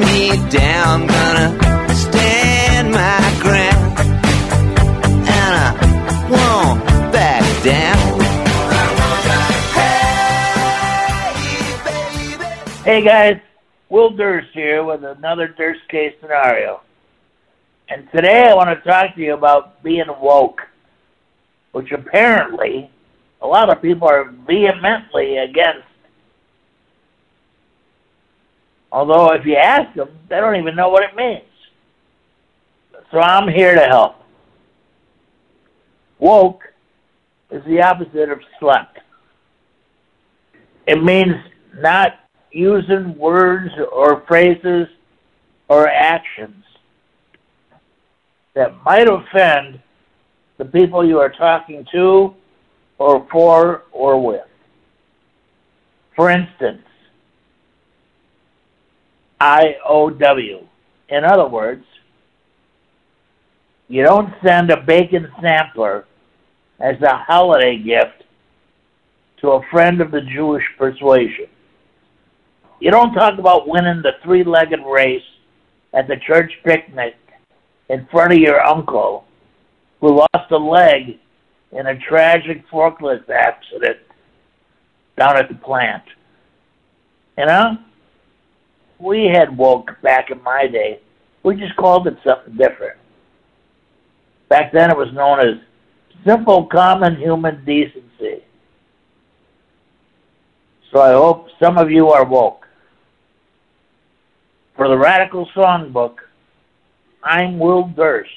me down, gonna stand my ground, and I won't back down. Hey guys, Will Durst here with another Durst case scenario. And today I want to talk to you about being woke, which apparently a lot of people are vehemently against Although if you ask them, they don't even know what it means. So I'm here to help. Woke is the opposite of slept. It means not using words or phrases or actions that might offend the people you are talking to or for or with. For instance, IOW. In other words, you don't send a bacon sampler as a holiday gift to a friend of the Jewish persuasion. You don't talk about winning the three legged race at the church picnic in front of your uncle who lost a leg in a tragic forklift accident down at the plant. You know? We had woke back in my day. We just called it something different. Back then it was known as simple common human decency. So I hope some of you are woke. For the Radical Songbook, I'm Will Durst.